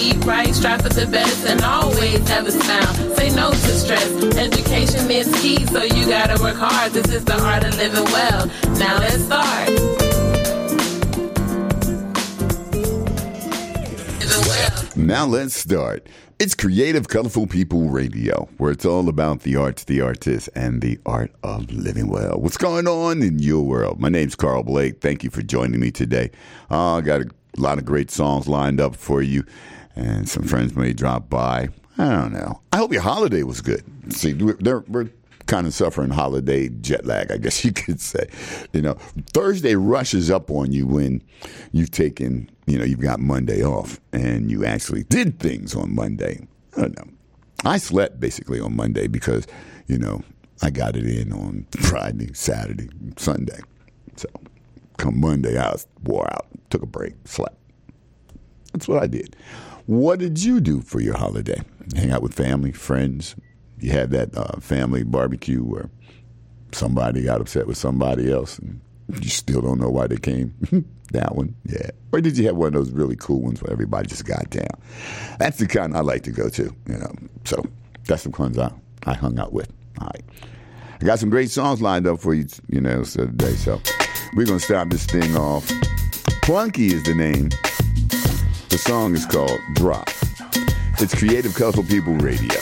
eat right, strive for the best, and always have a smile. Say no to stress. Education is key, so you gotta work hard. This is the art of living well. Now let's start. Now let's start. It's Creative Colorful People Radio, where it's all about the arts, the artists, and the art of living well. What's going on in your world? My name's Karl Blake. Thank you for joining me today. Uh, I got a lot of great songs lined up for you, and some friends may drop by. I don't know. I hope your holiday was good. See, we're, we're kind of suffering holiday jet lag, I guess you could say. You know, Thursday rushes up on you when you've taken, you know, you've got Monday off and you actually did things on Monday. I don't know. I slept basically on Monday because, you know, I got it in on Friday, Saturday, Sunday. So come Monday, I was wore out, took a break, slept. That's what I did. What did you do for your holiday? Hang out with family, friends, you had that uh, family barbecue where somebody got upset with somebody else and you still don't know why they came. that one, yeah. Or did you have one of those really cool ones where everybody just got down? That's the kind I like to go to, you know. So that's the ones I, I hung out with. All right. I got some great songs lined up for you, you know, today. So we're going to start this thing off. Plunky is the name. The song is called Drop. It's Creative Colorful People Radio.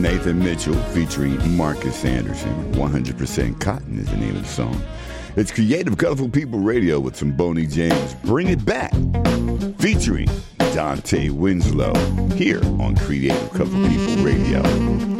Nathan Mitchell featuring Marcus Anderson. 100% Cotton is the name of the song. It's Creative Colorful People Radio with some Boney James. Bring it back. Featuring Dontae Winston here on Creative Colorful People Radio.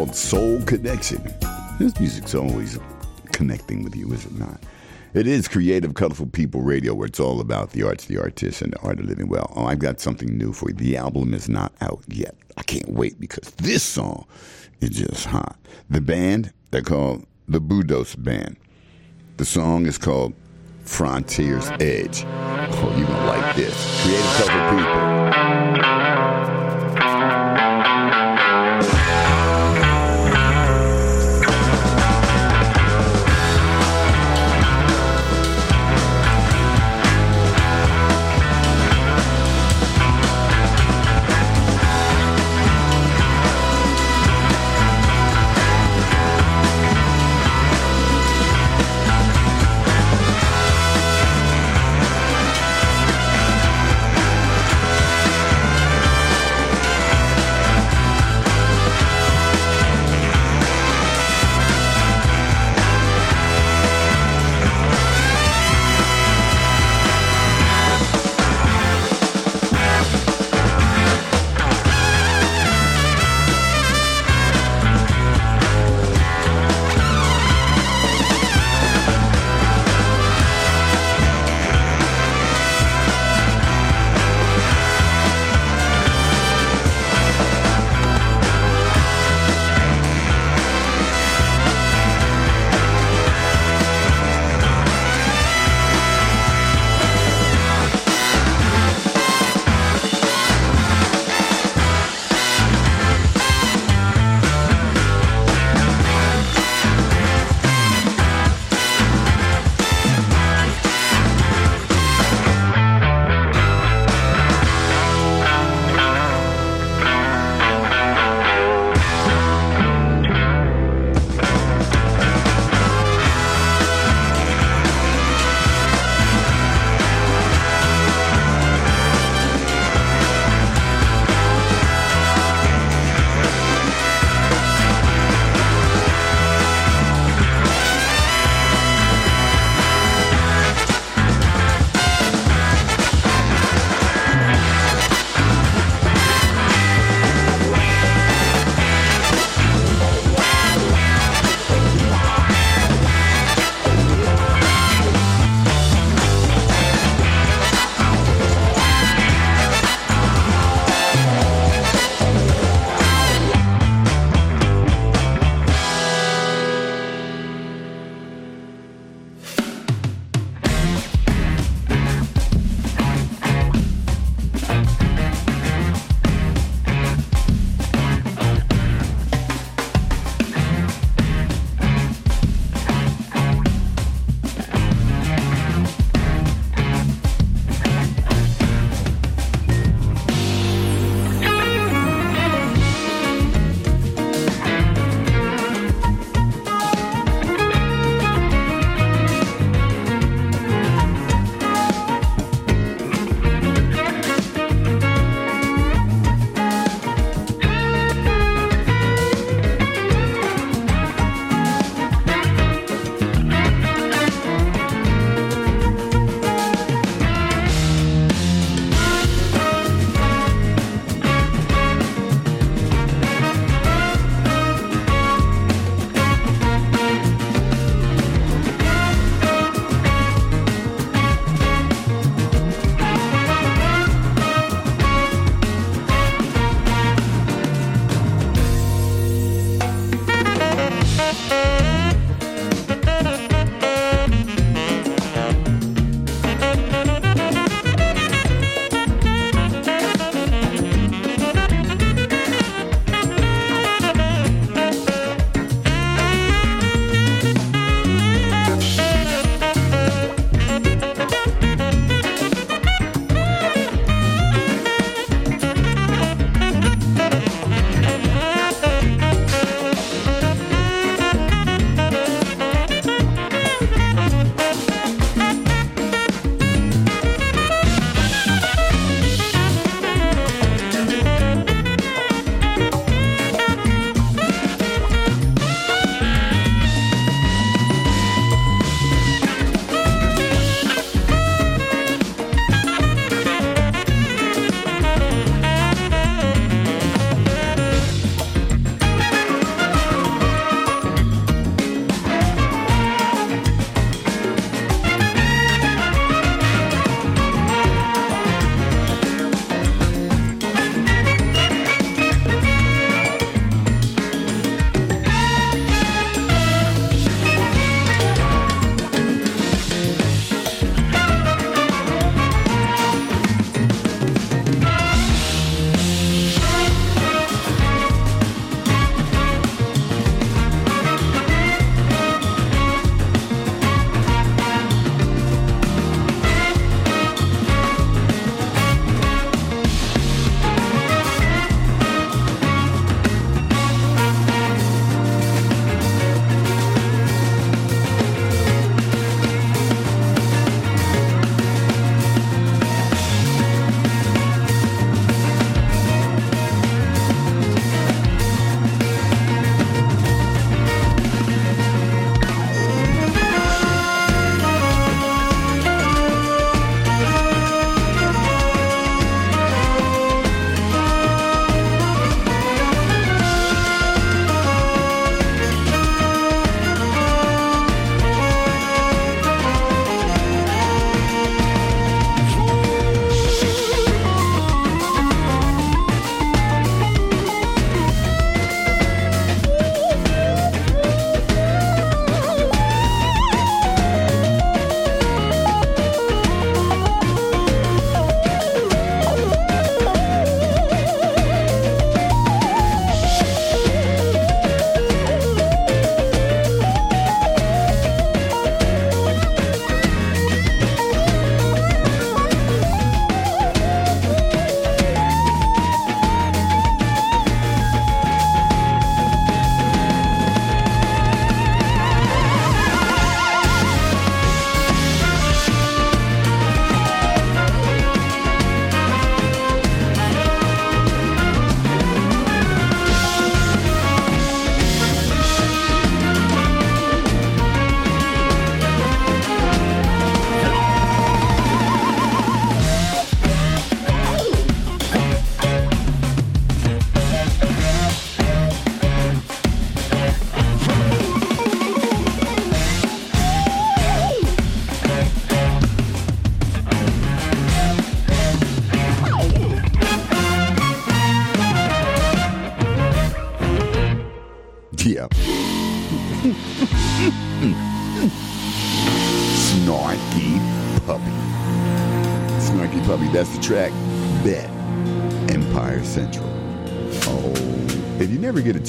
Called Soul Connection. This music's always connecting with you, is it not? It is Creative, Colorful People Radio, where it's all about the arts, the artists, and the art of living well. Oh, I've got something new for you. The album is not out yet. I can't wait because this song is just hot. The band, they're called the Budos Band. The song is called Frontier's Edge. Oh, you're going to like this. Creative, Colorful People.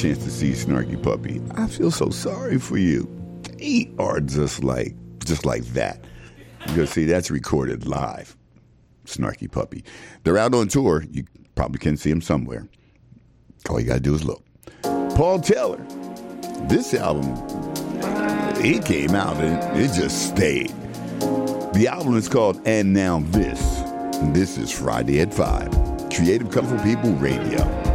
Chance to see Snarky Puppy, I feel so sorry for you. They are just like, just like that. Because see, that's recorded live. Snarky Puppy. They're out on tour. You probably can see them somewhere. All you gotta do is look. Paul Taylor. This album, it came out and it just stayed. The album is called And Now This. This is Friday at 5. Creative Colorful People Radio.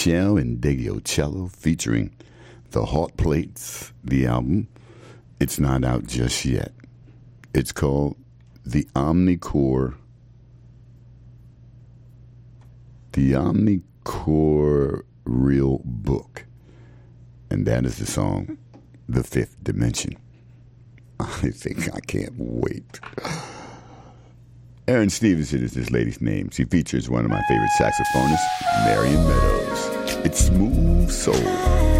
Meshell Ndegeocello featuring The HawtPlates, the album. It's not out just yet. It's called The Omnichord. The Omnichord Real Book. And that is the song, The Fifth Dimension. I think I can't wait. Erin Stevenson is this lady's name. She features one of my favorite saxophonists, Marion Meadows. It's Smooth Soul.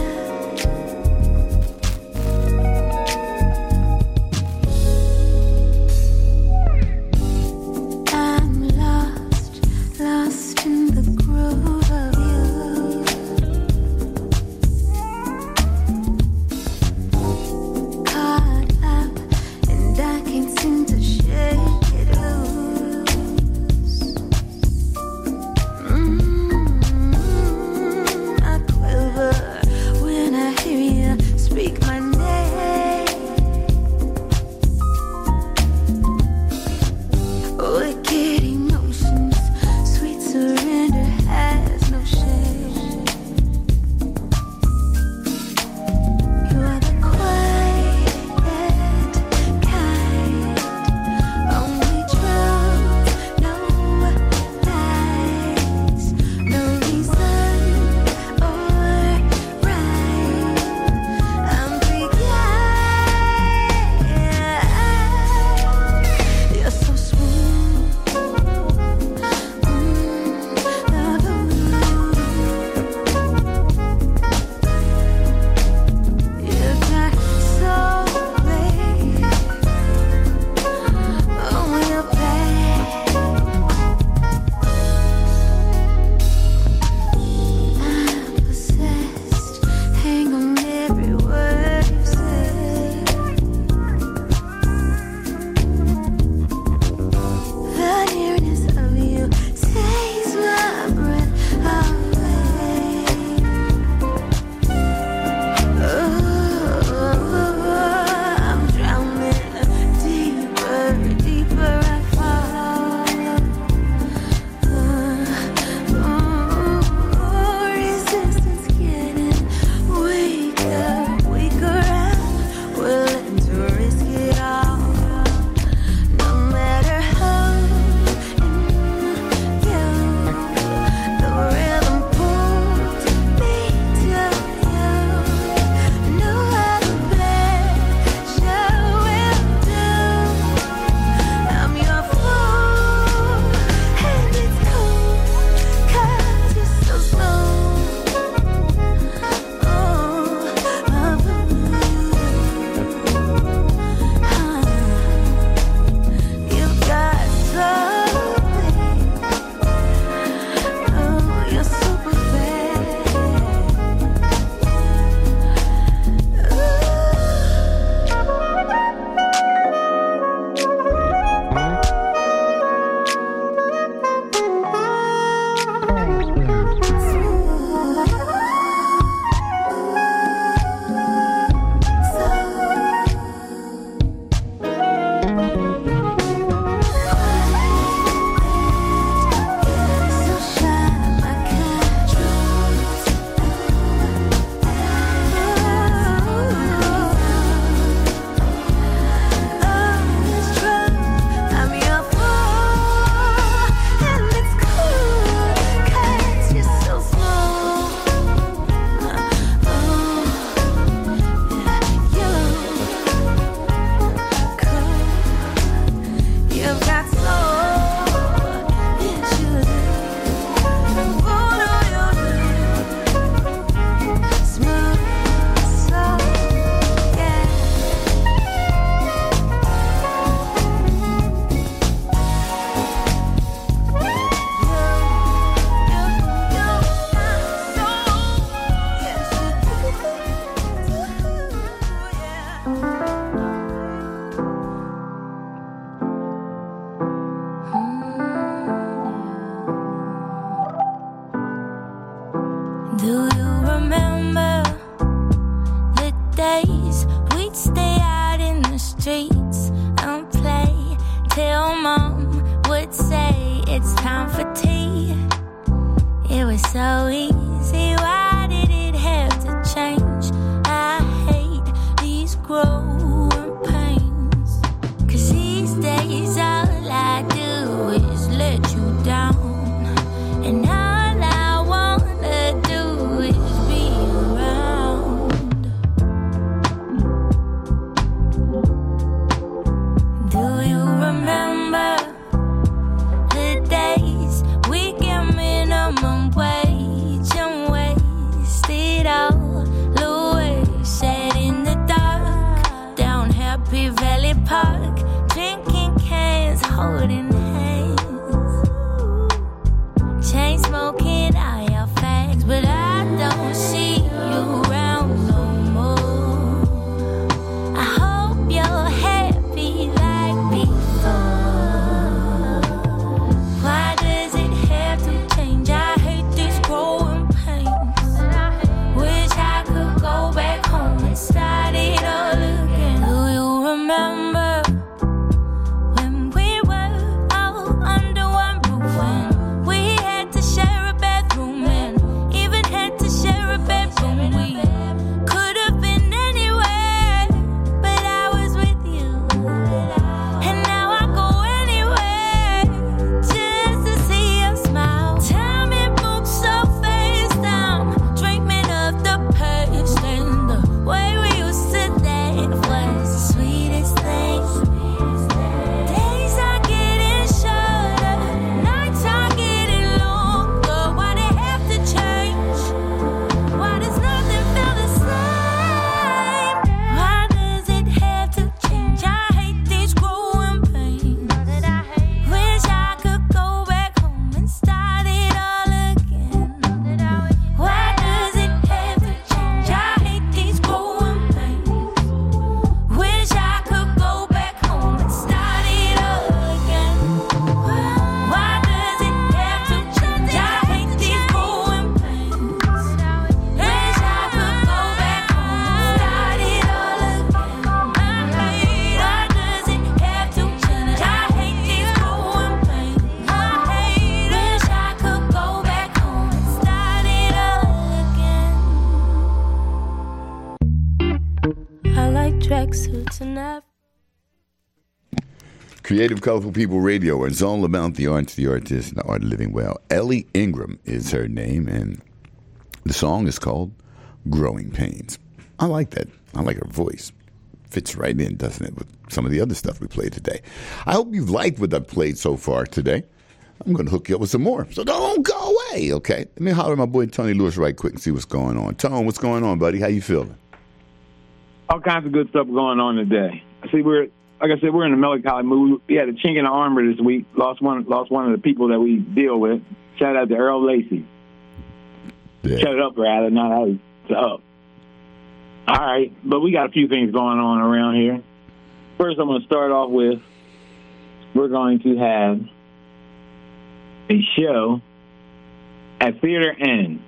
Creative Colorful People Radio, it's all about the arts, the artists, and the art living well. Elli Ingram is her name, and the song is called Growing Pains. I like that. I like her voice. Fits right in, doesn't it, with some of the other stuff we played today. I hope you've liked what I've played so far today. I'm going to hook you up with some more. So don't go away, okay? Let me holler at my boy Tony Lewis right quick and see what's going on. Tone, what's going on, buddy? How you feeling? all kinds of good stuff going on today. I see we're like I said, we're in a melancholy mood. We had a chink in the armor this week. Lost one lost one of the people that we deal with. Shout out to Earl Lacey. Yeah. Shut it up, rather, not out up. All right, but we got a few things going on around here. First, I'm going to start off with we're going to have a show at Theater N,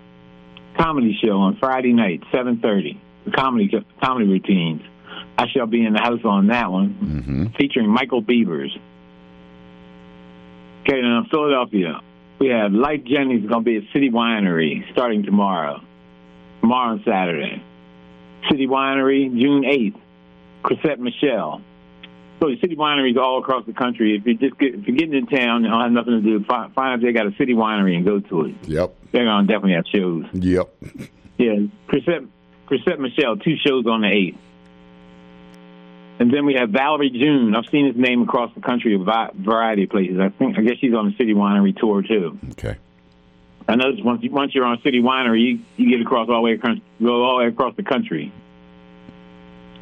comedy show on Friday night, 7:30. Comedy comedy routines. I shall be in the house on that one, Mm-hmm. featuring Michael Beavers. Okay, now Philadelphia, we have Lyfe Jennings going to be at City Winery starting tomorrow, tomorrow and Saturday. City Winery, June 8th. Chrisette Michele. So the city wineries all across the country. If you just get, if you're getting in town and don't have nothing to do, find, find out they got a city winery and go to it. Yep. They're gonna definitely have shows. Yep. Yeah, Chrisette, Chrisette Michele, two shows on the 8th. And then we have Valerie June. I've seen his name across the country, a variety of places. I think I guess she's on the City Winery tour too. Okay. I know once you, once you're on City Winery, you, you get across all the way across, go all the way across the country.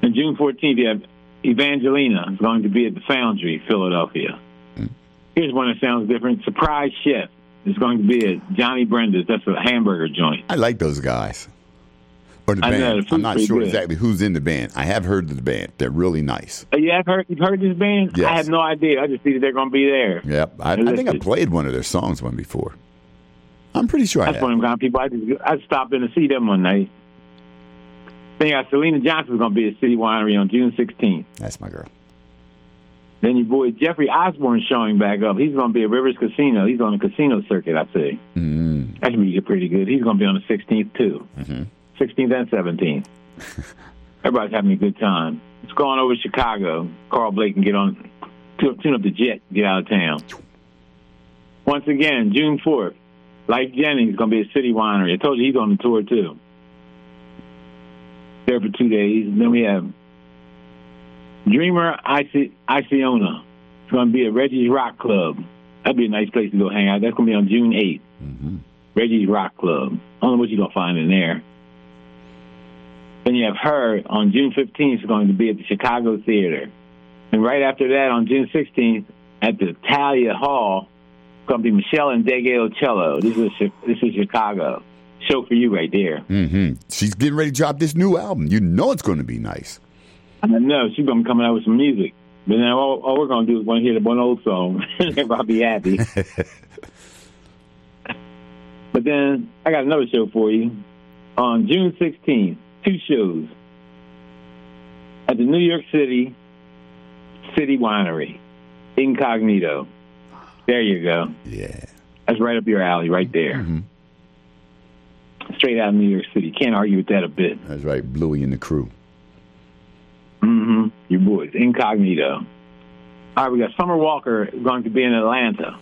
And June 14th, you have Evangelina is going to be at the Foundry, Philadelphia. Hmm. Here's one that sounds different. Surprise Chef is going to be at Johnny Brenda's. That's a hamburger joint. I like those guys. Or the I know, band. food's I'm not sure good. exactly who's in the band. I have heard of the band. They're really nice. Uh, You have heard, you've heard this band? Yes. I have no idea. I just see that they're going to be there. Yep. I, I think I played one of their songs one before. I'm pretty sure I That's have. one of them kind of people. I just I stopped in to see them one night. Then you got Selena Johnson's going to be at City Winery on June 16th. That's my girl. Then your boy Jeffrey Osborne showing back up. He's going to be at Rivers Casino. He's on the casino circuit, I see. Mm. That should be pretty good. He's going to be on the 16th too. 16th and 17th. Everybody's having a good time. It's going over to Chicago. Karl Blake can get on, tune up the jet, get out of town. Once again, June 4th, Lyfe Jennings going to be at City Winery. I told you he's on the tour too. There for two days. And then we have Dreamer Ici- Isioma. It's going to be at Reggie's Rock Club. That'd be a nice place to go hang out. That's going to be on June 8th. Mm-hmm. Reggie's Rock Club. I don't know what you're going to find in there. Then you have her on June 15th is going to be at the Chicago Theater. And right after that, on June 16th, at the Thalia Hall, it's going to be Meshell Ndegeocello. This is this is Chicago. Show for you right there. hmm She's getting ready to drop this new album. You know it's going to be nice. I know she's going to be coming out with some music. But then all, all we're going to do is want to hear the one old song. Everybody be happy. but then I got another show for you on June 16th. Two shows at the New York City City Winery, Incognito. There you go. Yeah. That's right up your alley, right there. Mhm. Straight out of New York City. Can't argue with that a bit. That's right. Bluey and the crew. Mm-hmm. Your boys, Incognito. All right, we got Summer Walker going to be in Atlanta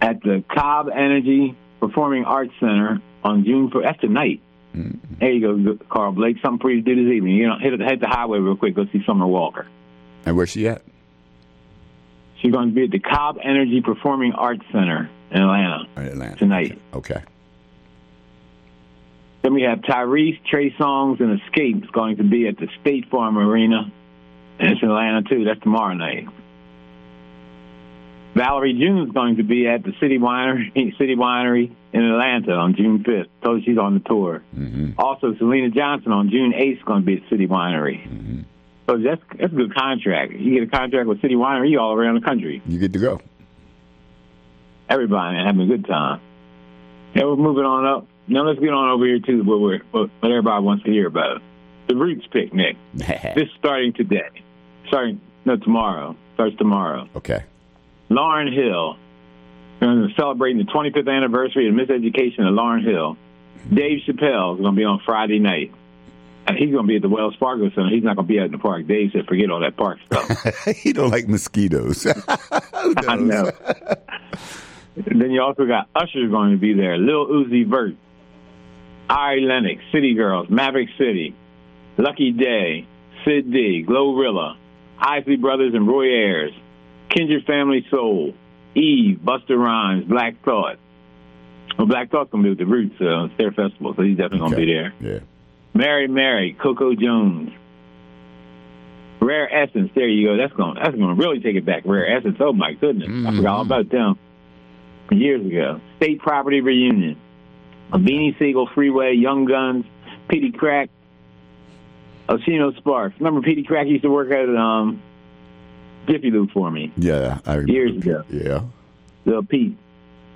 at the Cobb Energy Performing Arts Center on June 1st. That's tonight. Mm-hmm. There you go, Karl Blake. Something for you to do this evening. You know, hit, hit the highway real quick. Go see Summer Walker. And where's she at? She's going to be at the Cobb Energy Performing Arts Center in Atlanta oh, In Atlanta. tonight. Okay. Then we have Tyrese, Trey Songz, and Xscape is going to be at the State Farm Arena. And it's in Atlanta, too. That's tomorrow night. Valerie June is going to be at the City Winery, City Winery in Atlanta on June 5th. Told she's on the tour. hmm Also, Selena Johnson on June 8th is going to be at City Winery. hmm So that's, that's a good contract. You get a contract with City Winery, you all around the country. You get to go. Everybody having a good time. Yeah, we're moving on up. Now let's get on over here to what, we're, what what everybody wants to hear about. The Roots Picnic. This starting today. Starting, no, tomorrow. Starts tomorrow. okay. Lauryn Hill. We're going to celebrating the 25th anniversary of Miseducation at Lauryn Hill. Dave Chappelle is going to be on Friday night. Uh, He's going to be at the Wells Fargo Center. He's not going to be out in the park. Dave said, forget all that park stuff. he don't like mosquitoes. I know. then you also got Usher going to be there. Lil Uzi Vert, Ari Lennox, City Girls, Maverick City, Lucky Daye, Sid D, Glorilla, Isley Brothers and Roy Ayers, Kindred Family Soul, Eve, Busta Rhymes, Black Thought. Well, Black Thought's going to be with the Roots. Uh, it's their festival, so he's definitely going to be there. Yeah. Mary Mary, Coco Jones. Rare Essence, there you go. That's going that's to really take it back. Rare Essence, oh my goodness. I forgot all about them years ago. State Property Reunion. A Beanie Sigel, Freeway, Young Gunz, Peedi Crakk, Oschino Sparks. Remember Peedi Crakk used to work at um, Jiffy Lube for me Yeah. I remember. years ago. Yeah. Little Pete.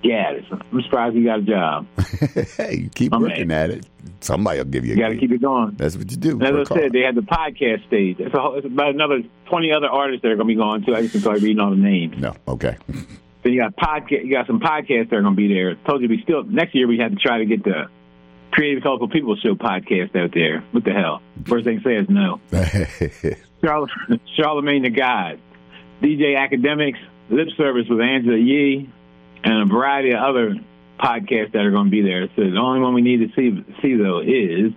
Gaddis. I'm surprised he got a job. hey, you keep My working at it. Somebody will give you a You got to keep it going. That's what you do. And as I said, they had the podcast stage. It's, a whole, it's about another 20 other artists that are going to be going too. I just started reading all the names. No. Okay. Then you got podcast. You got some podcasts that are going to be there. told you we still next year we had to try to get the Creative Colorful People Show podcast out there. What the hell? First thing say is no. Charlamagne the God, DJ Akademiks, Lip Service with Angela Yee, and a variety of other podcasts that are going to be there. So the only one we need to see see though is,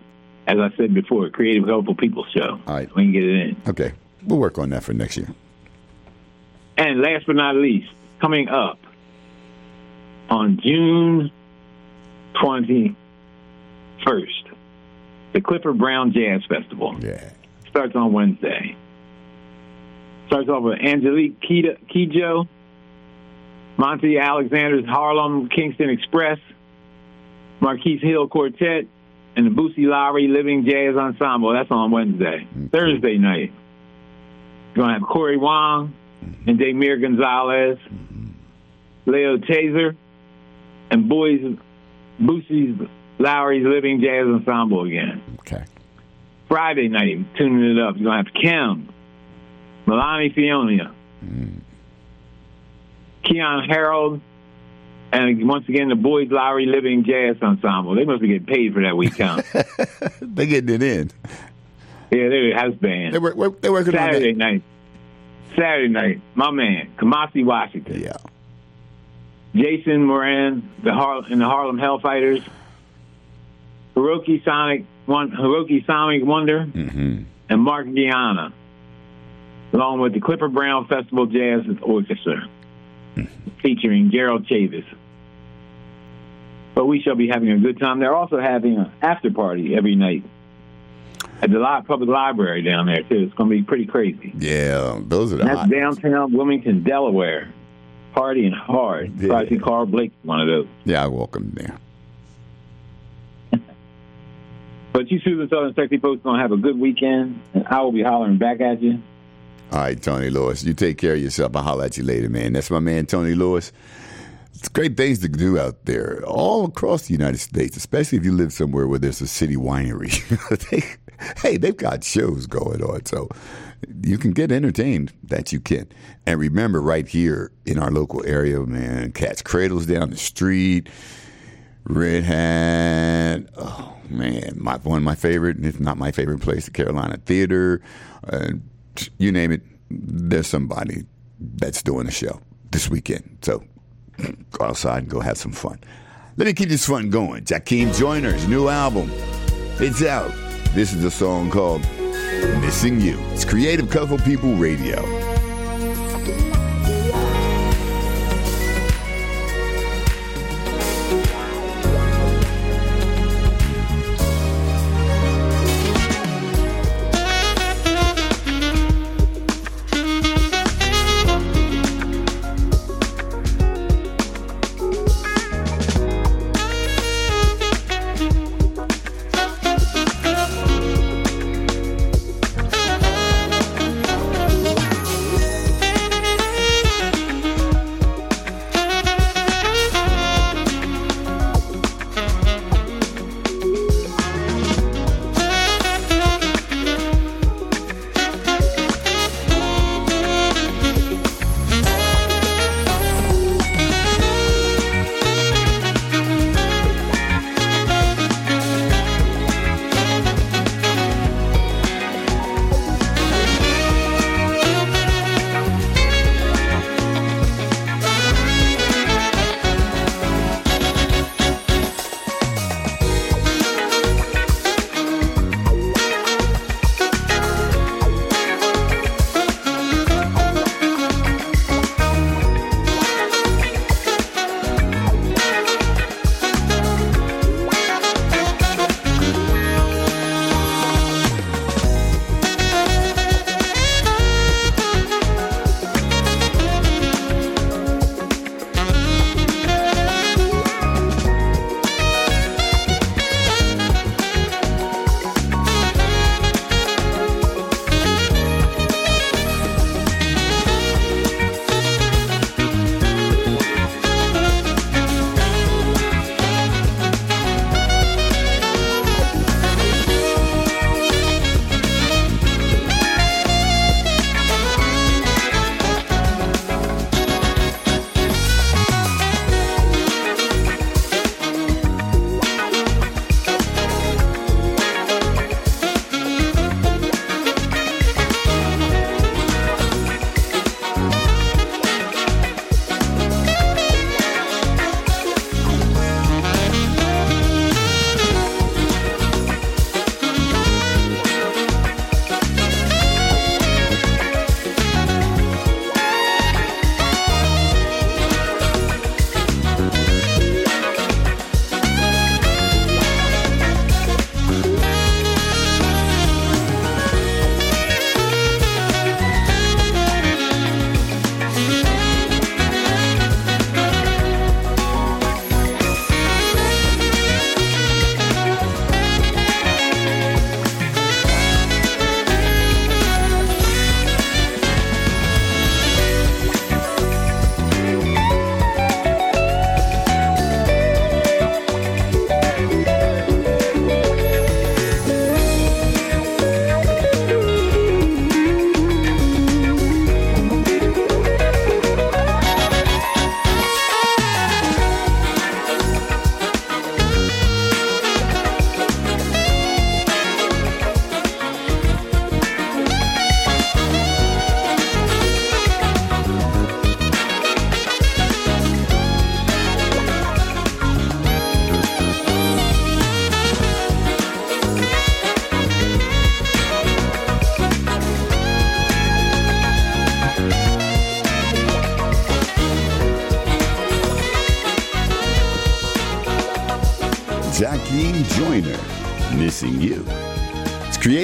as I said before, Creative Helpful People Show. All right. we can get it in. okay. We'll work on that for next year. And last but not least, coming up on June 21st, the Clifford Brown Jazz Festival Yeah. starts on Wednesday. Starts off with Angelique Kidjo, Monty Alexander's Harlem Kingston Express, Marquis Hill Quartet, and the Boosie Lowry Living Jazz Ensemble. That's on Wednesday. Mm-hmm. Thursday night, you're going to have Corey Wong mm-hmm. and Damir Gonzalez, mm-hmm. Leo Taser, and Boys Boosie's Lowry's Living Jazz Ensemble again. Okay. Friday night, tuning it up. You're going to have Kim, Milani Fiona, Keyon Harrold, and once again, the Boys Lowry Living Jazz Ensemble. They must be getting paid for that week, huh? They getting it in. yeah, they're a house band. They work. work they working Saturday on night. Saturday night, my man, Kamasi Washington. Yeah. Jason Moran, the Har- and the Harlem Hellfighters, Hiromi Sonic, one Hiromi Sonic Wonder, Mm-hmm. and Mark Gianna, along with the Clifford Brown Festival Jazz Orchestra, featuring Gerald Chavis. But we shall be having a good time. They're also having an after party every night at the li- public library down there too. It's going to be pretty crazy. Yeah. Those are the And that's downtown Wilmington, Delaware. Partying hard. Yeah. Probably see Karl Blake one of those. Yeah, I welcome there. But you Susan Southern Sexy folks gonna have a good weekend, and I will be hollering back at you. All right, Tony Lewis. You take care of yourself. I'll holler at you later, man. That's my man, Tony Lewis. It's great things to do out there, all across the United States, especially if you live somewhere where there's a city winery. they, hey, they've got shows going on, so you can get entertained. That you can. And remember, right here in our local area, man, Cat's Cradles down the street, Red Hat. Oh man, my one of my favorite, if not my favorite place, the Carolina Theater. Uh, you name it, there's somebody that's doing a show this weekend. So go outside and go have some fun. Let me keep this fun going. Jackiem Joyner's new album, it's out. This is a song called "Missing You." It's Creative Colorful People Radio.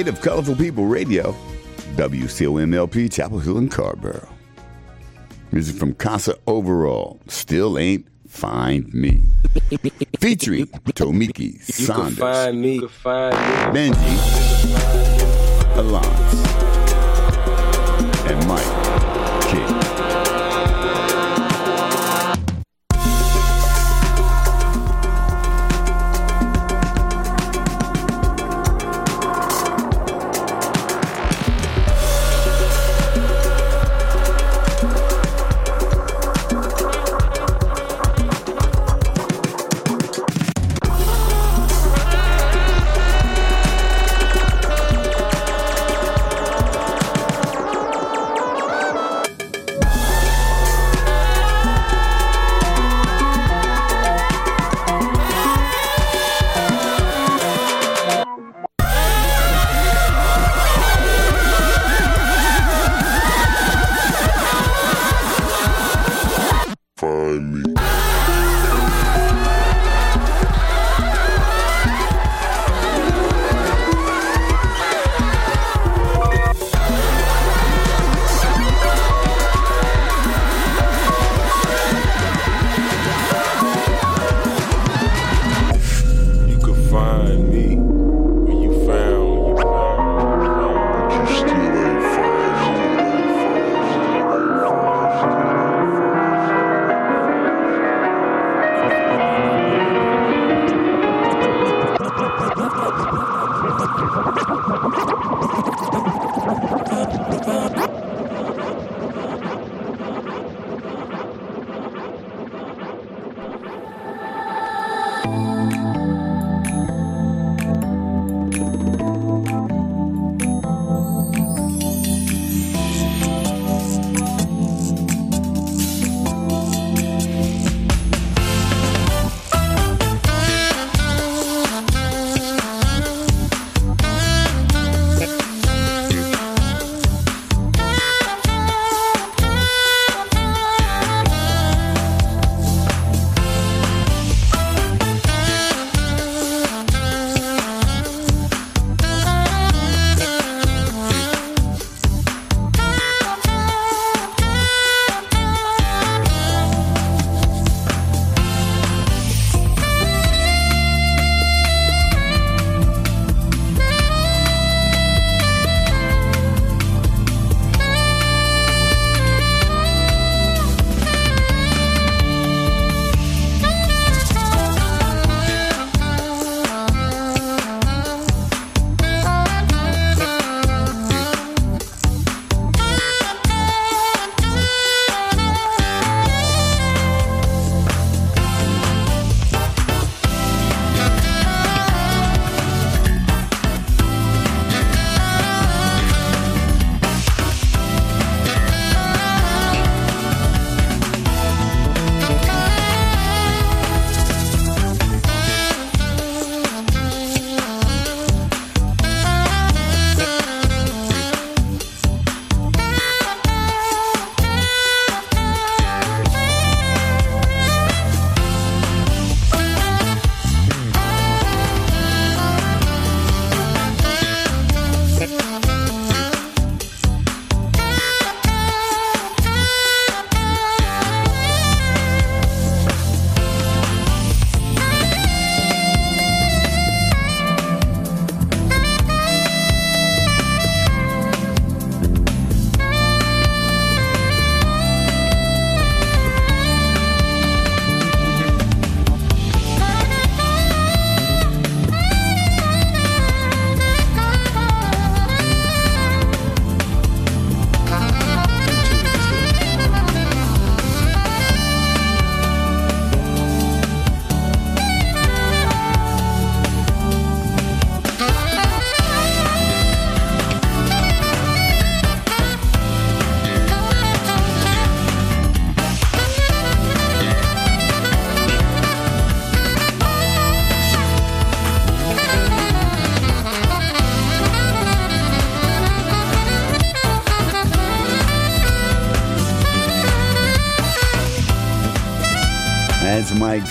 Creative Colorful People Radio, WCOMLP, Chapel Hill and Carrboro. Music from Kassa Overall, Still Ain't Find Me. Featuring Tomoki You can Saunders, find me. You can find me. Benji, Alance, and Mike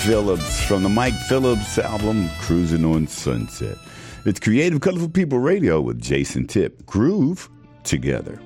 Phillips from the Mike Phillips album Cruising on Sunset. It's Creative Colorful People Radio with Jayson Tipp. Groove together.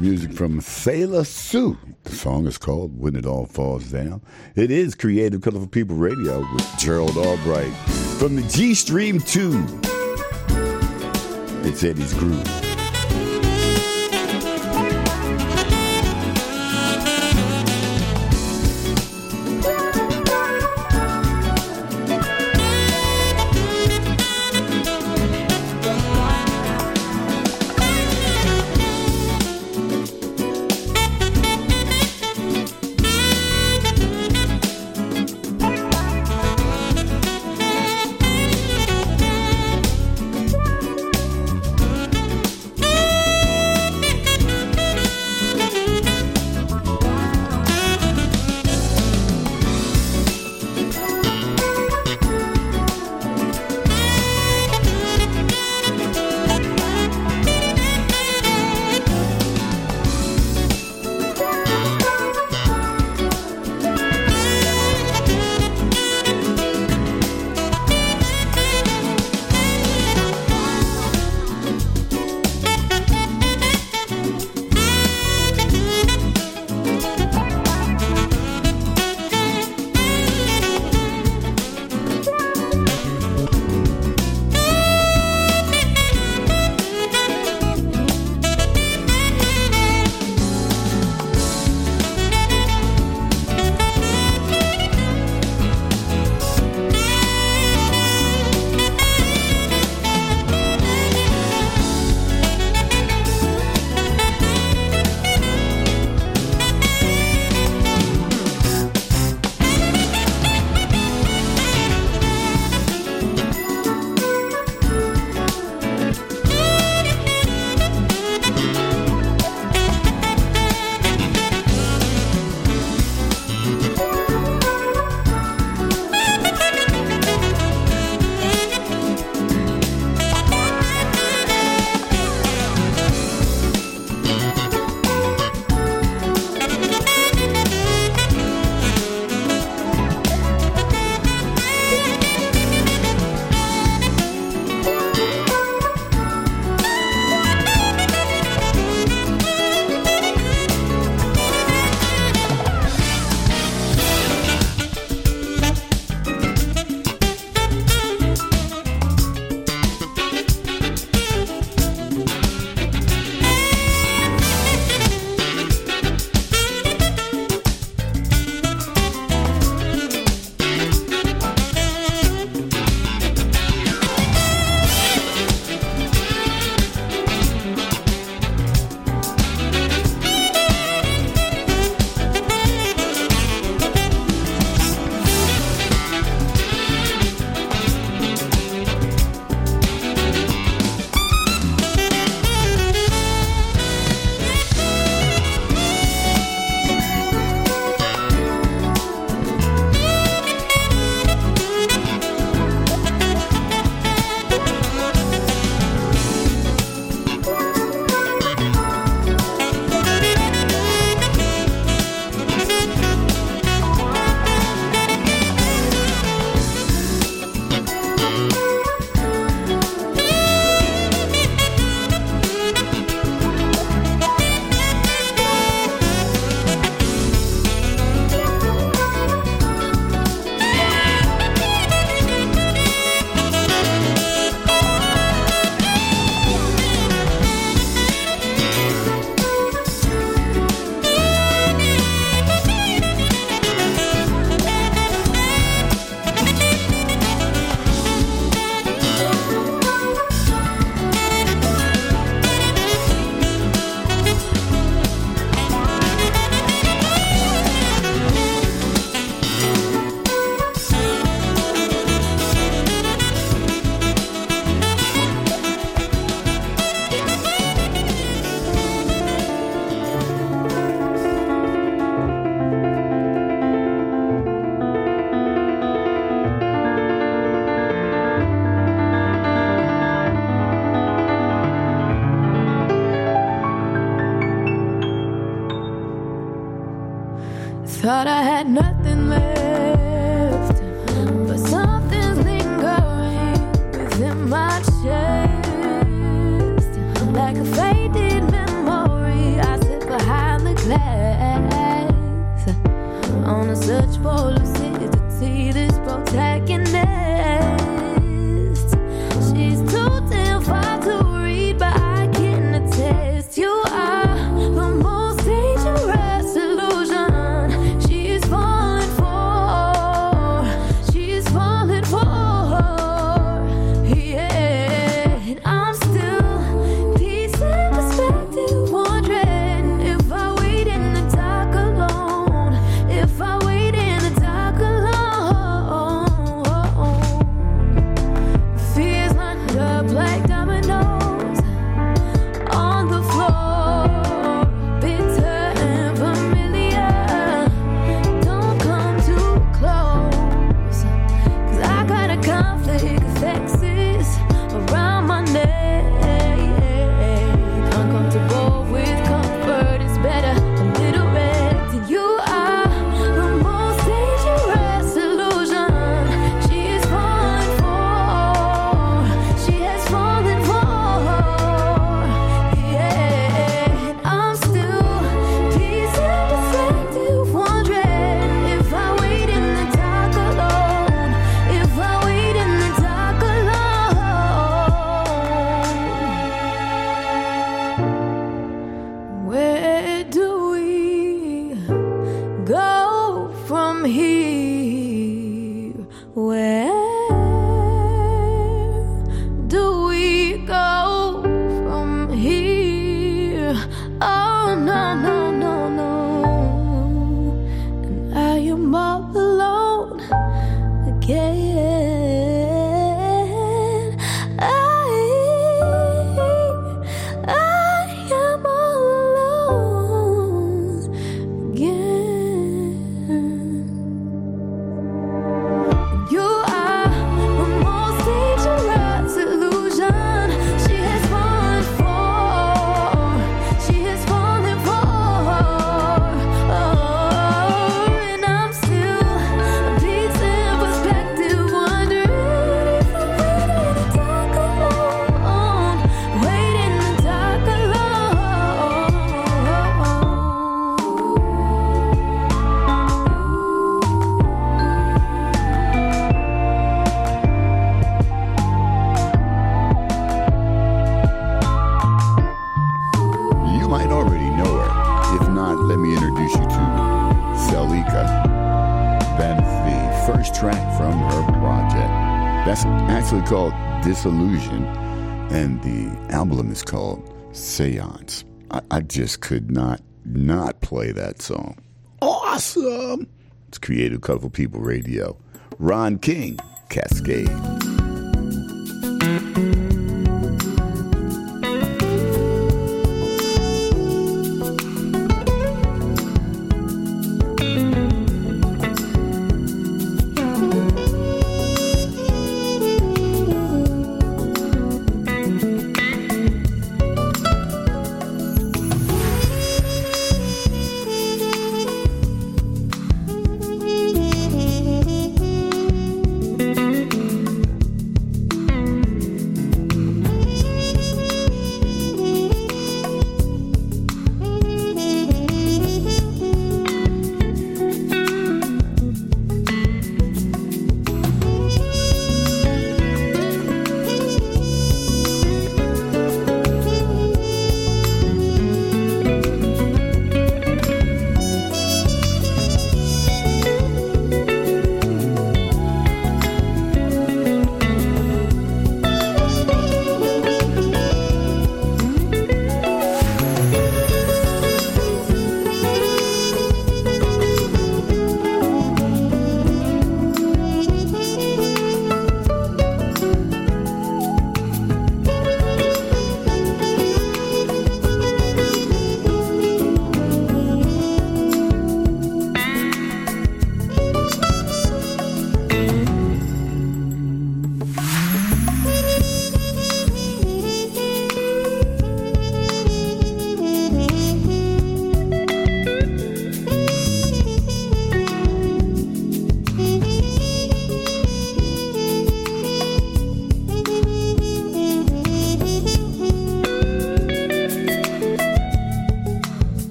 Music from Selah Sue. The song is called When It All Falls Down. It is Creative Colorful People Radio with Gerald Albright from the G Stream 2. It's Eddie's Groove. I'm here. Disillusion, and the album is called Seance. I, I just could not not play that song. Awesome! It's Creative Colorful People Radio. Ron King, Cascade.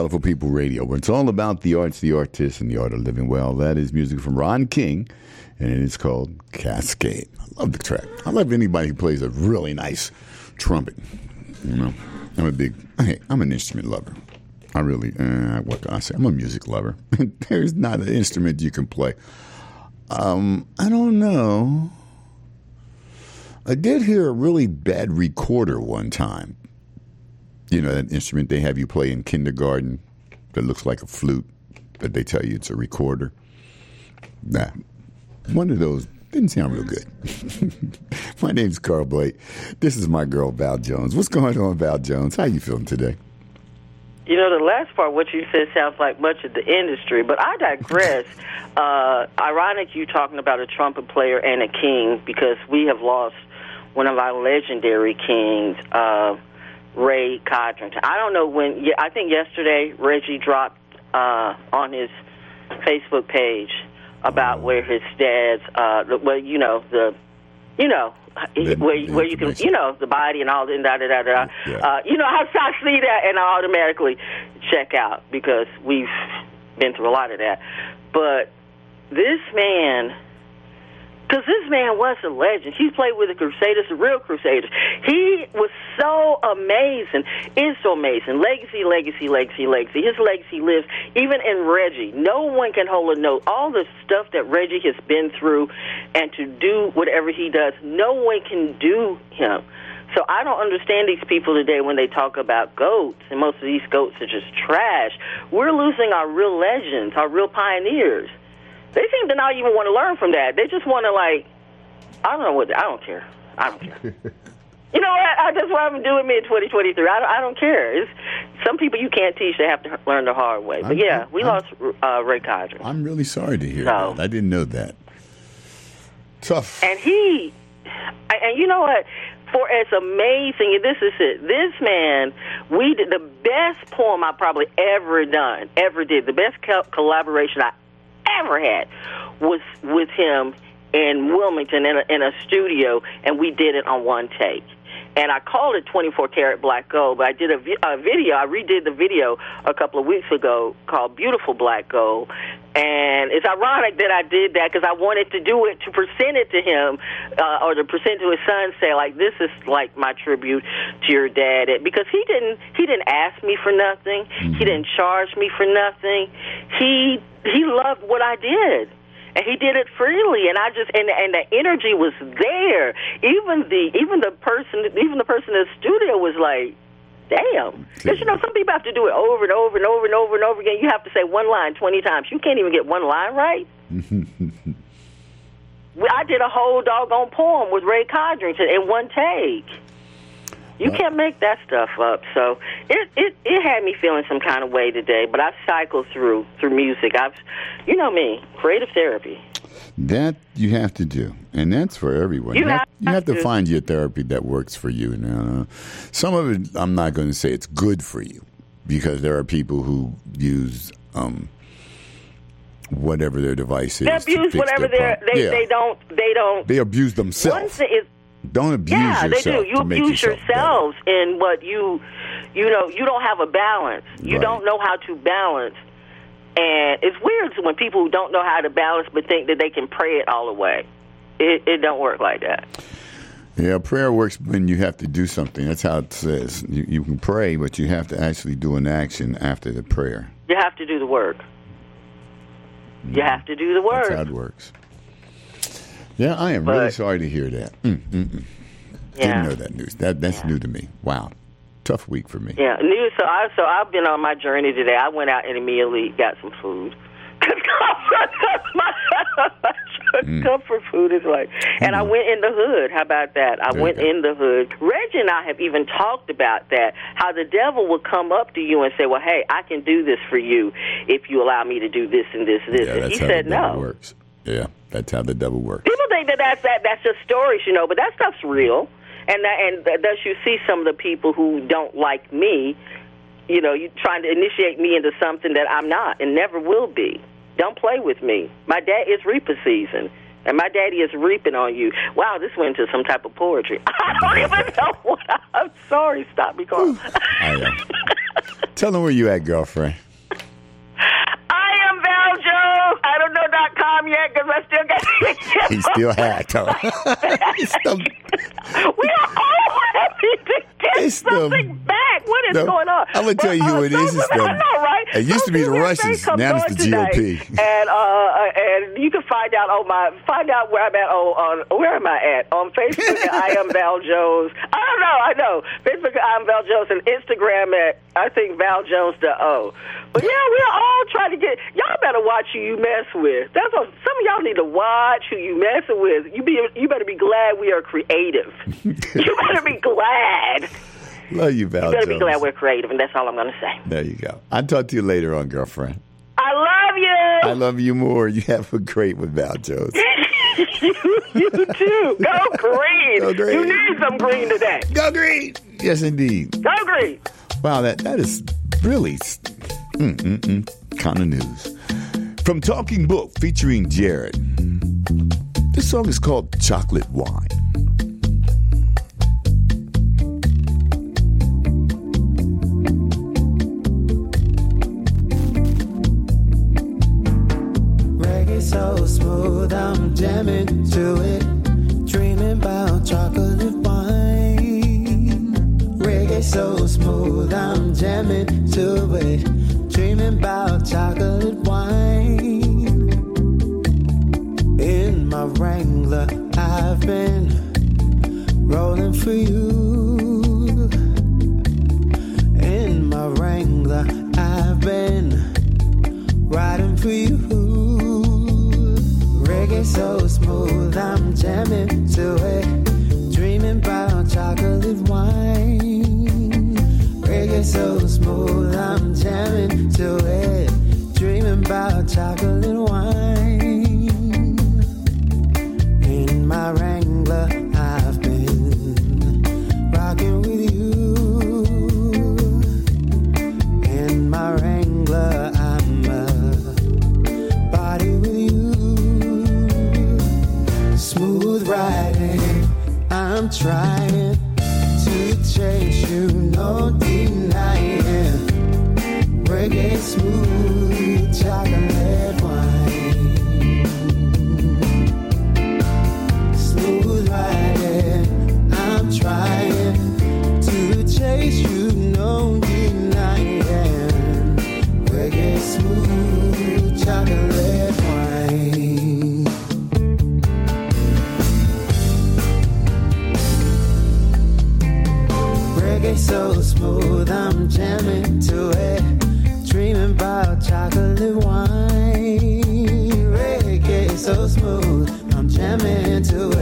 Colorful People Radio, where it's all about the arts, the artists, and the art of living well. That is music from Ron King, and it is called Cascade. I love the track. I love anybody who plays a really nice trumpet. You know, I'm a big, hey, I'm an instrument lover. I really, uh, what can I say? I'm a music lover. There's not an instrument you can play. Um, I don't know. I did hear a really bad recorder one time. You know, that instrument they have you play in kindergarten that looks like a flute, but they tell you it's a recorder. Nah, one of those didn't sound real good. My name's Karl Blake. This is my girl Val Jones. What's going on, Val Jones? How you feeling today? You know, the last part, what you said, sounds like much of the industry, but I digress. uh, ironic you talking about a trumpet player and a king because we have lost one of our legendary kings, uh, Ray Codrington. I don't know when. I think yesterday Reggie dropped uh, on his Facebook page about where his dad's, uh, well, you know, the, you know, The- where the where you can, you know, the body and all the da da da da. Yeah. Uh, you know, I, I see that and I automatically check out because we've been through a lot of that. But this man, because this man was a legend. He played with the Crusaders, the real Crusaders. He was so amazing. Is so amazing. Legacy, legacy, legacy, legacy. His legacy lives even in Reggie. No one can hold a note. All the stuff that Reggie has been through, and to do whatever he does, no one can do him. So I don't understand these people today when they talk about goats, and most of these goats are just trash. We're losing our real legends, our real pioneers. They seem to not even want to learn from that. They just want to like, I don't know what. I don't care. I don't care. you know what? I just want to do with me in 2023. I, don't- I don't care. It's, some people you can't teach; they have to learn the hard way. But I'm- yeah, we I'm- lost uh, Ray Codring. I'm really sorry to hear No. that. I didn't know that. Tough. And he, and you know what? For as amazing, and this is it. This man, we did the best poem I probably ever done, ever did. The best co- collaboration I ever had was with him in Wilmington in a, in a studio, and we did it on one take. And I called it 24 karat black gold, but I did a, vi- a video. I redid the video a couple of weeks ago called Beautiful Black Gold. And it's ironic that I did that because I wanted to do it to present it to him uh, or to present to his son, say like, "This is like my tribute to your dad," It- because he didn't he didn't ask me for nothing. He didn't charge me for nothing. He he loved what I did and he did it freely and i just and and the energy was there. Even the even the person even the person in the studio was like damn. Because you know some people have to do it over and over and over and over and over again. You have to say one line 20 times. You can't even get one line right. I did a whole doggone poem with ray codrington in one take you can't make that stuff up. So it, it it had me feeling some kind of way today. But I've cycled through through music. I've, you know me, creative therapy. That you have to do, and that's for everyone. You have you have to to. find your therapy that works for you. Now, some of it, I'm not going to say it's good for you, because there are people who use um, whatever their device is. They to abuse fix whatever their they yeah. they don't they don't. They abuse One themselves. thing is Don't abuse yeah they do. You abuse yourself better. yourselves in what you you know you don't have a balance. You Right. don't know how to balance. And it's weird when people who don't know how to balance but think that they can pray it all away. It, it don't work like that. Yeah, prayer works when you have to do something. That's how it says. You, you can pray, but you have to actually do an action after the prayer. You have to do the work. You have to do the work. That's how it works. Yeah, I am really sorry to hear that. Mm, mm, mm. yeah. Didn't know that news. That that's new to me. Wow, tough week for me. Yeah, news. So I so I've been on my journey today. I went out and immediately got some food. my comfort food is like, and I went in the hood. How about that? I There went in the hood. Reggie and I have even talked about that. How the devil will come up to you and say, "Well, hey, I can do this for you if you allow me to do this and this and this." Yeah, and he said no. works. Yeah, that's how the devil works. People think that that's that that's just stories, you know, but that stuff's real. And that, and thus you see some of the people who don't like me, you know, you trying to initiate me into something that I'm not and never will be. Don't play with me. My dad is reaper season. And my daddy is reaping on you. Wow, this went into some type of poetry. I don't even know what. I, I'm sorry. Stop me, Karl. I am. Tell them where you at, girlfriend. I am Val Jones. I don't know dot com yet because I still got. He still hacked. Huh? We are all happy get It's the- something back. What is the- going on? I'm gonna tell you who it is. It's the, I the- know, right? it used to be the Russians. Now it's the GOP. And uh, uh, and you you can find out on my find out where I'm at on, on where am I at on Facebook I am Val Jones. I don't know. I know Facebook. I'm Val Jones and Instagram at I think Val Jones the O. But yeah, we're all trying to get y'all better watch who you mess with. That's what some of y'all need to watch who you messing with. You be you better be glad we are creative. you better be glad. Love you, Val You better be glad we're creative, and that's all I'm going to say. There you go. I'll talk to you later on, girlfriend. I love you. I love you more. You have a great with Val Jones. you, you too. Go green. Go green. You need some green today. Go green. Yes, indeed. Go green. Wow, that that is really mm, mm, mm, kind of news. From Talking Book featuring Jared. This song is called Chocolate Wine. Reggae so smooth, I'm jamming to it. Dreaming about chocolate wine. Reggae so smooth, I'm jamming to it. Dreaming about chocolate wine. In my Wrangler, I've been rolling for you. Reggae so smooth, I'm jamming to it. Dreaming about chocolate wine. Reggae so smooth, I'm jamming to it. Dreaming about chocolate wine. In my Wrangler, I'm so smooth, I'm jamming to it.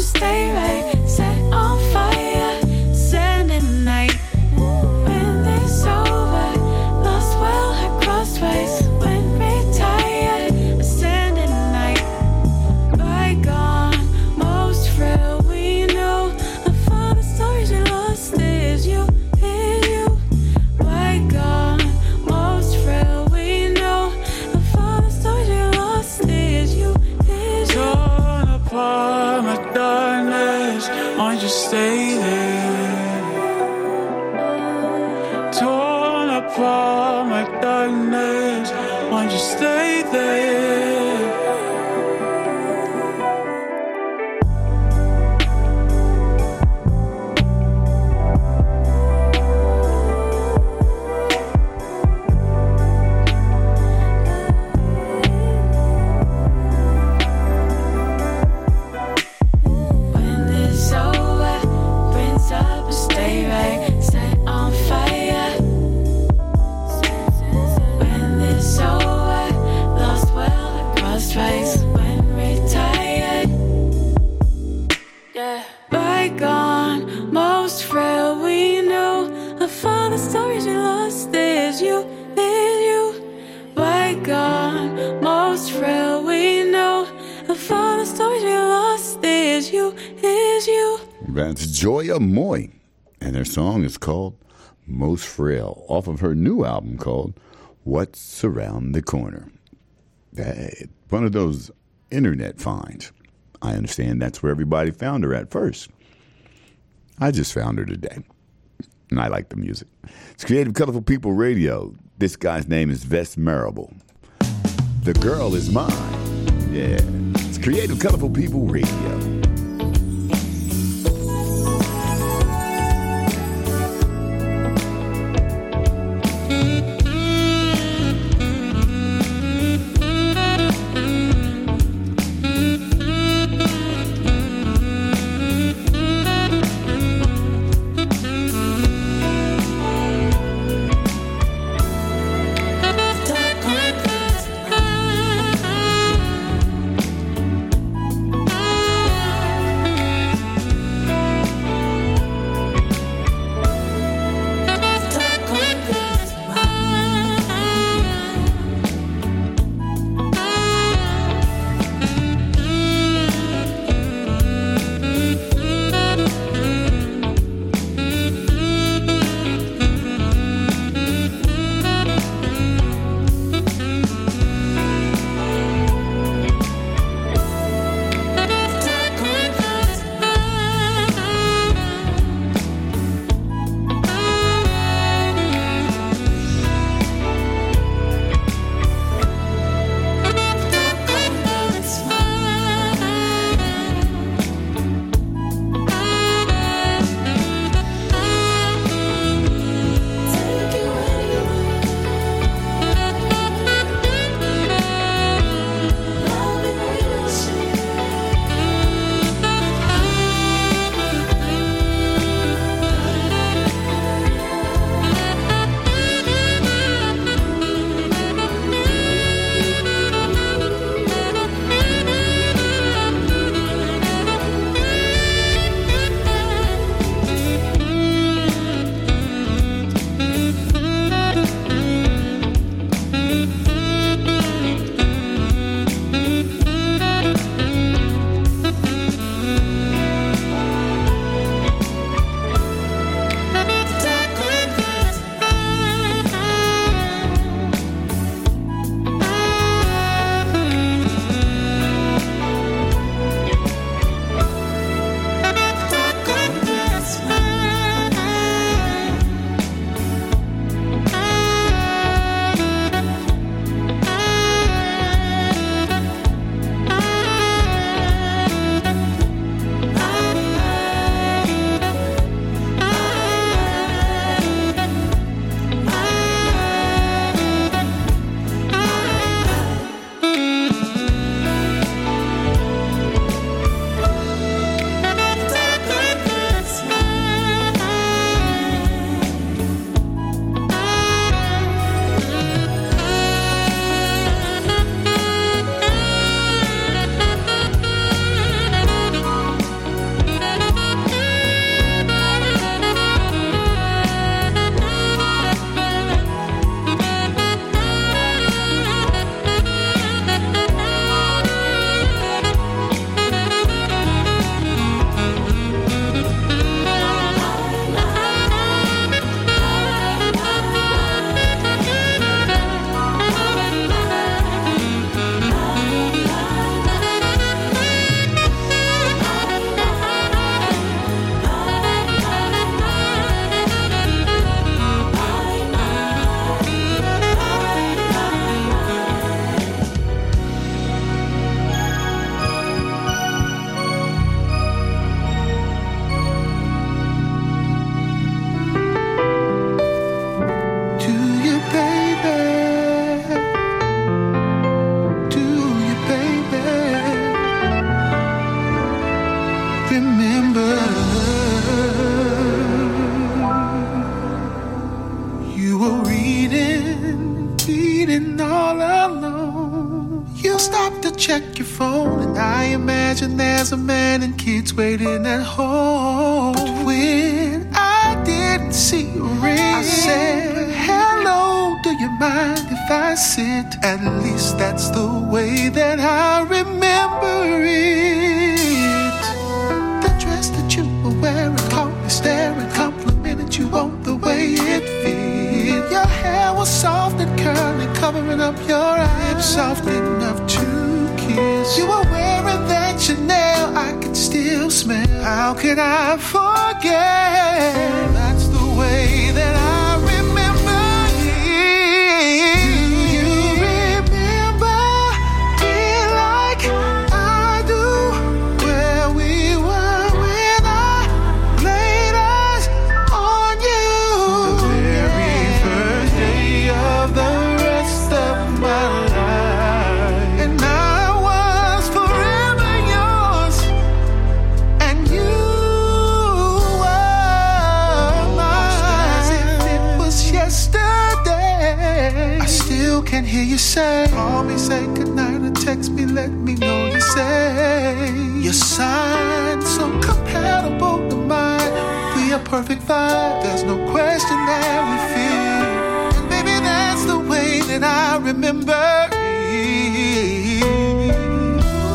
stay right Joya Mooi, and her song is called Most Frail, off of her new album called What's Around the Corner. Hey, one of those internet finds. I understand that's where everybody found her at first. I just found her today, and I like the music. It's Creative Colorful People Radio. This guy's name is Ves Marable. The girl is mine. Yeah, it's Creative Colorful People Radio. Waiting at home. Hear you say, call me, say goodnight, or text me, let me know you say your sign so compatible to mine. We are perfect vibe. There's no question that we feel, and baby, that's the way that I remember.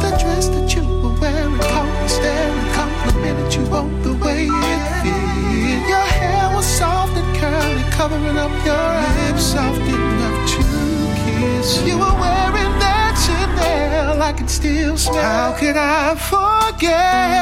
The dress that you were wearing caught me staring, complimented you on the way it fit. Your hair was soft and curly, covering up your lips, soft kiss. You were wearing that Chanel, I can still smell. How could I forget?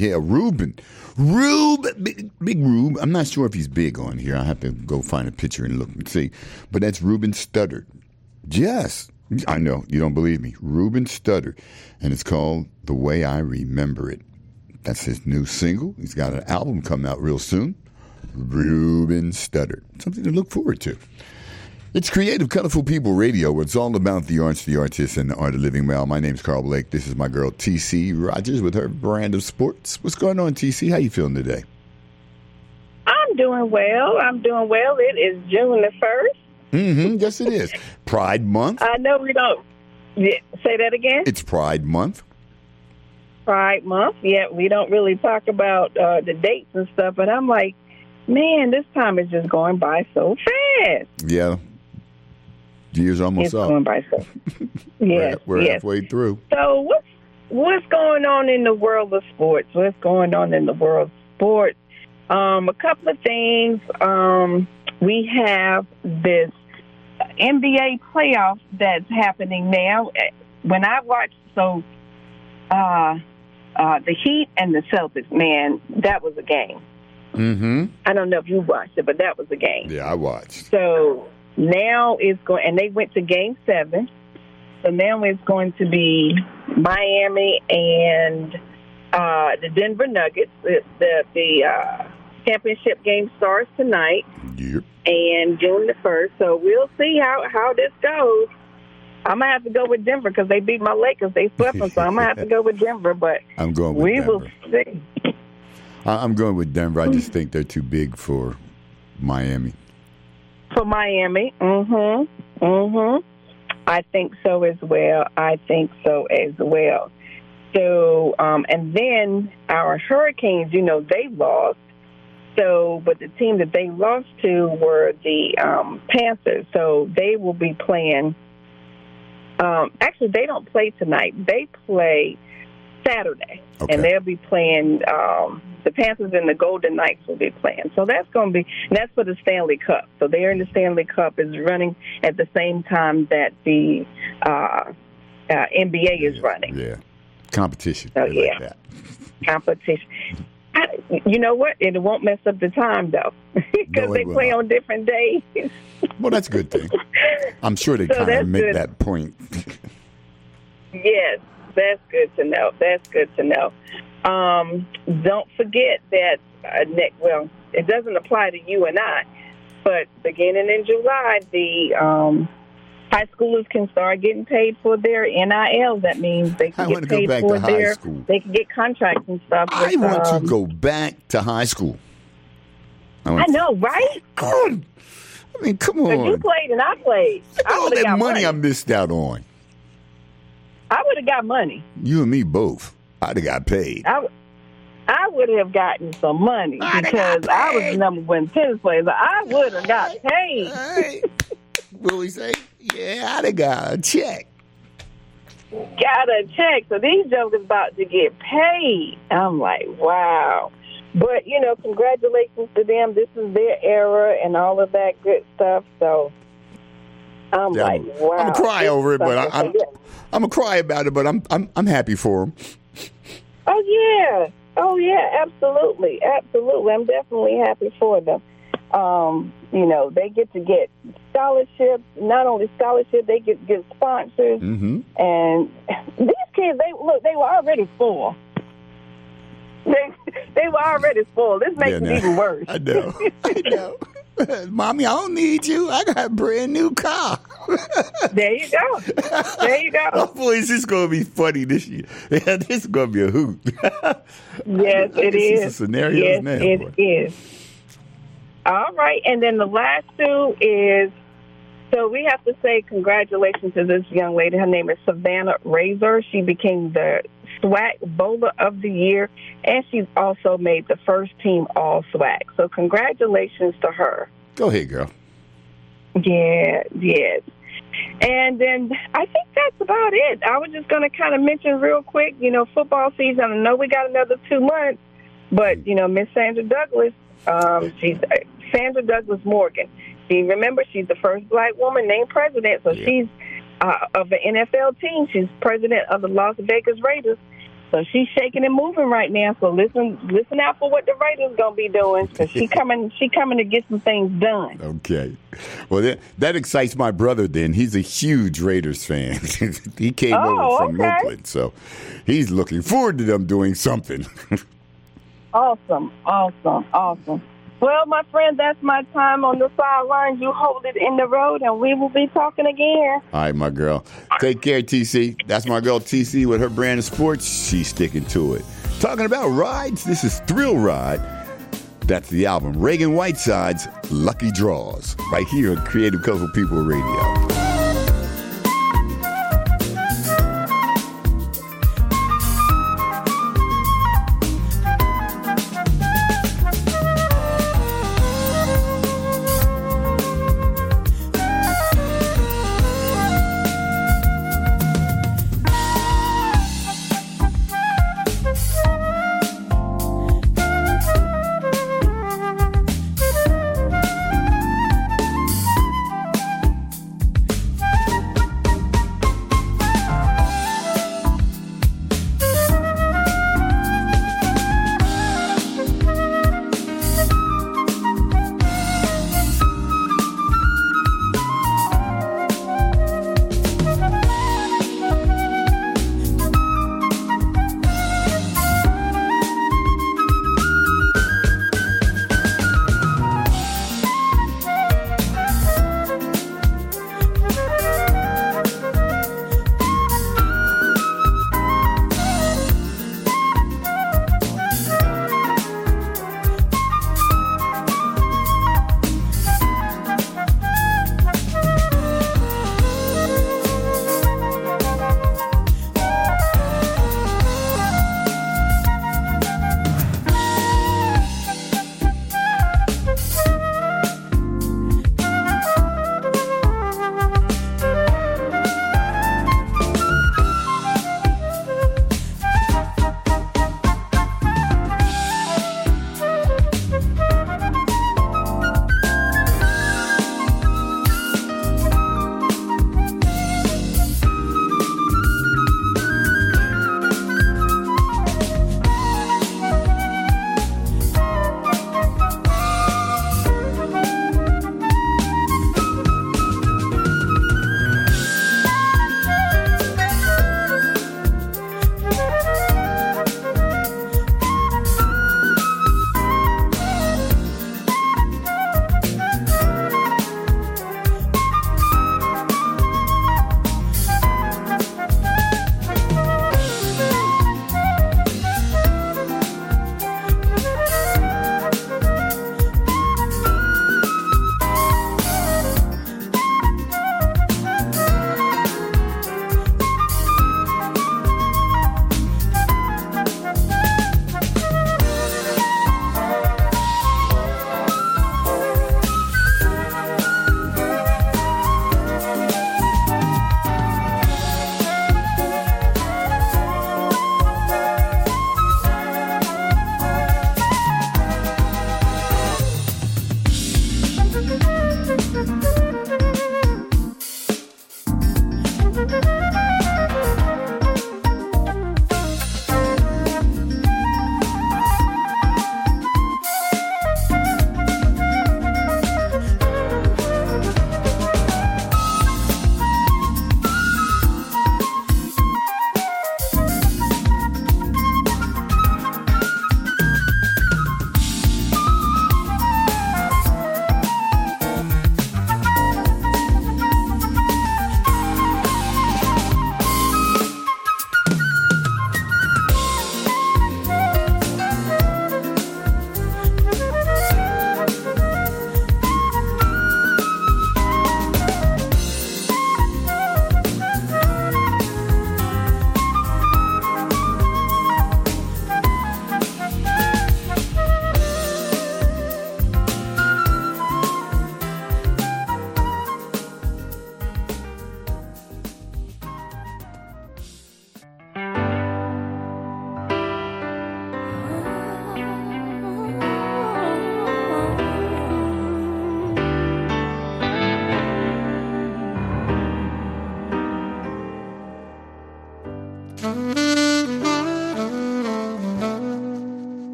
Yeah, Ruben, Rube, big, big. I'm not sure if he's big on here. I have to go find a picture and look and see. But that's Ruben Studdard. Yes, I know you don't believe me. Ruben Studdard, and it's called "The Way I Remember It." That's his new single. He's got an album coming out real soon. Ruben Studdard, something to look forward to. It's Creative Colorful People Radio, where it's all about the arts, the artists, and the art of living well. My name's Karl Blake. This is my girl TC Rogers with her brand of sports. What's going on, TC? How you feeling today? I'm doing well. I'm doing well. It is June the first. Mm-hmm. yes, it is. Pride Month. I know we don't say that again. It's Pride Month. Pride Month. Yeah, we don't really talk about uh, the dates and stuff, but I'm like, man, this time is just going by so fast. Yeah. The year's almost it's up. going by so. We're- yes, We're yes. halfway through. So what's what's going on in the world of sports? What's going on in the world of sports? Um, a couple of things. Um, we have this NBA playoff that's happening now. When I watch, so uh, uh, the Heat and the Celtics, man, that was a game. Mm-hmm. I don't know if you watched it, but that was a game. Yeah, I watched. So now it's going, and they went to game seven. So now it's going to be Miami and uh, the Denver Nuggets. The the, the uh, championship game starts tonight Yep. and June the first. So we'll see how how this goes. I'm gonna have to go with Denver because they beat my Lakers. They swept them, so I'm gonna have to go with Denver. But I'm going with we Denver. will see. I'm going with Denver. I just think they're too big for Miami. For Miami. Mm-hmm. Mm-hmm. I think so as well. I think so as well. So, um, and then our Hurricanes, you know, they lost. So, but the team that they lost to were the um, Panthers. So they will be playing. Um, actually, they don't play tonight. They play Saturday, Okay. and they'll be playing. Um, the Panthers and the Golden Knights will be playing. So that's going to be. That's for the Stanley Cup. So they're in the Stanley Cup is running at the same time that the uh, uh, NBA is running. Yeah. Competition. Like yeah. that. competition. I, you know what? It won't mess up the time though, because No, they play not. on different days. Well, that's a good thing. I'm sure they So kind of make good. that point. yes, that's good to know. That's good to know. Um, don't forget that uh, Nick. Well, it doesn't apply to you and I, but beginning in July, the um, high schoolers can start getting paid for their NIL. That means they I can wanna get paid for to high their. school. They can get contracts and stuff. I with, want um, to go back to high school. I, I know, right? God, I mean, come Because you played and I played. I All that money money. I missed out on. I would have got money. You and me both. I'd have got paid. I would have gotten some money because I was the number one tennis player. So I would have got paid. Hey, Willie say, yeah, I'd have got a check. got a check. So these jokers about to get paid. I'm like, wow. But you know, congratulations to them. This is their era and all of that good stuff. So I'm Yeah, like, wow. I'm gonna cry over it, but I, something. I'm I'm gonna cry about it. But I'm I'm I'm happy for him. Oh yeah, oh yeah, absolutely, absolutely. I'm definitely happy for them. Um, you know, they get to get scholarships. Not only scholarships, they get get sponsors. Mm-hmm. And these kids, they look, they were already full. They they were already full. This makes Yeah, it nah. even worse. I know. I know. Mommy, I don't need you. I got a brand new car. there you go. There you go. Hopefully, this is going to be funny this year. Yeah, this is going to be a hoot. Yes, I it can see is. some scenarios yes, now, it boy. is. All right, and then the last two is so we have to say congratulations to this young lady. Her name is Savannah Razor. She became the SWAC Bowler of the Year, and she's also made the first team All SWAC. So congratulations to her. Go ahead, girl. Yeah, yeah. And then I think that's about it. I was just going to kind of mention real quick, you know, football season. I know we got another two months, but, you know, Miss Sandra Douglas, um, she's uh, Sandra Douglas Morgan. She, remember, she's the first black woman named president, so she's uh, of the NFL team. She's president of the Las Vegas Raiders. So she's shaking and moving right now. So listen, listen out for what the Raiders gonna be doing because she coming, she coming to get some things done. Okay. Well, that, that excites my brother then. He's a huge Raiders fan. he came Oh, over from okay. Oakland, so he's looking forward to them doing something. Awesome, awesome, awesome. Well, my friend, that's my time on the sidelines. You hold it in the road, and we will be talking again. All right, my girl. Take care, TC. That's my girl, TC, with her brand of sports. She's sticking to it. Talking about rides, this is Thrill Ride. That's the album. Ragan Whiteside's Lucky Draws, right here on Creative Colorful People Radio.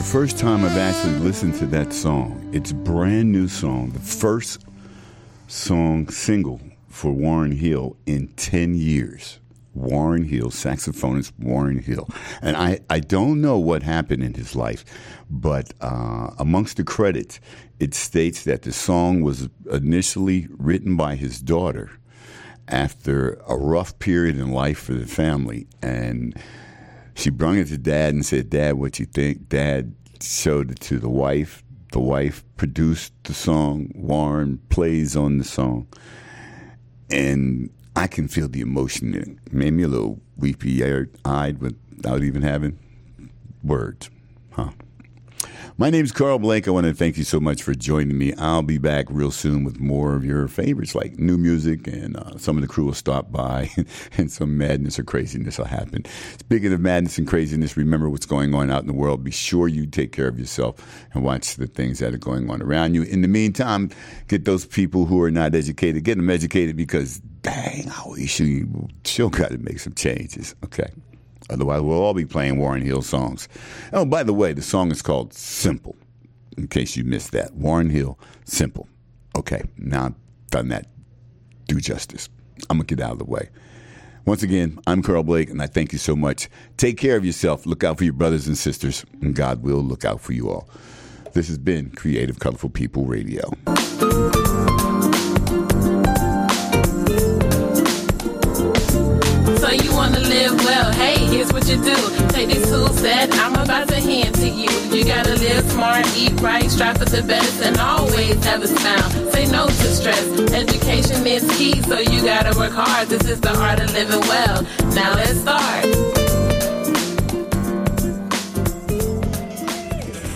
The first time I've actually listened to that song. It's a brand new song, the first song single for Warren Hill in 10 years. Warren Hill, saxophonist Warren Hill. And I, I don't know what happened in his life, but uh, amongst the credits, it states that the song was initially written by his daughter after a rough period in life for the family. And she brung it to dad and said, Dad, what you think? Dad showed it to the wife. The wife produced the song. Warren plays on the song. And I can feel the emotion it. Made me a little weepy eyed without even having words. Huh. My name's Karl Blake. I want to thank you so much for joining me. I'll be back real soon with more of your favorites, like new music, and uh, some of the crew will stop by, and some madness or craziness will happen. Speaking of madness and craziness, remember what's going on out in the world. Be sure you take care of yourself and watch the things that are going on around you. In the meantime, get those people who are not educated, get them educated because, dang, I we should, still got to make some changes. Okay. Otherwise, we'll all be playing Warren Hill songs. Oh, by the way, the song is called Simple, in case you missed that. Warren Hill, Simple. Okay, now I've done that. Do justice. I'm going to get out of the way. Once again, I'm Karl Blake, and I thank you so much. Take care of yourself. Look out for your brothers and sisters, and God will look out for you all. This has been Creative Colorful People Radio. Here's what you do. Take these tools that I'm about to hand to you. You gotta live smart, eat right, strive for the best, and always have a smile. Say no to stress. Education is key, so you gotta work hard. This is the art of living well. Now let's start.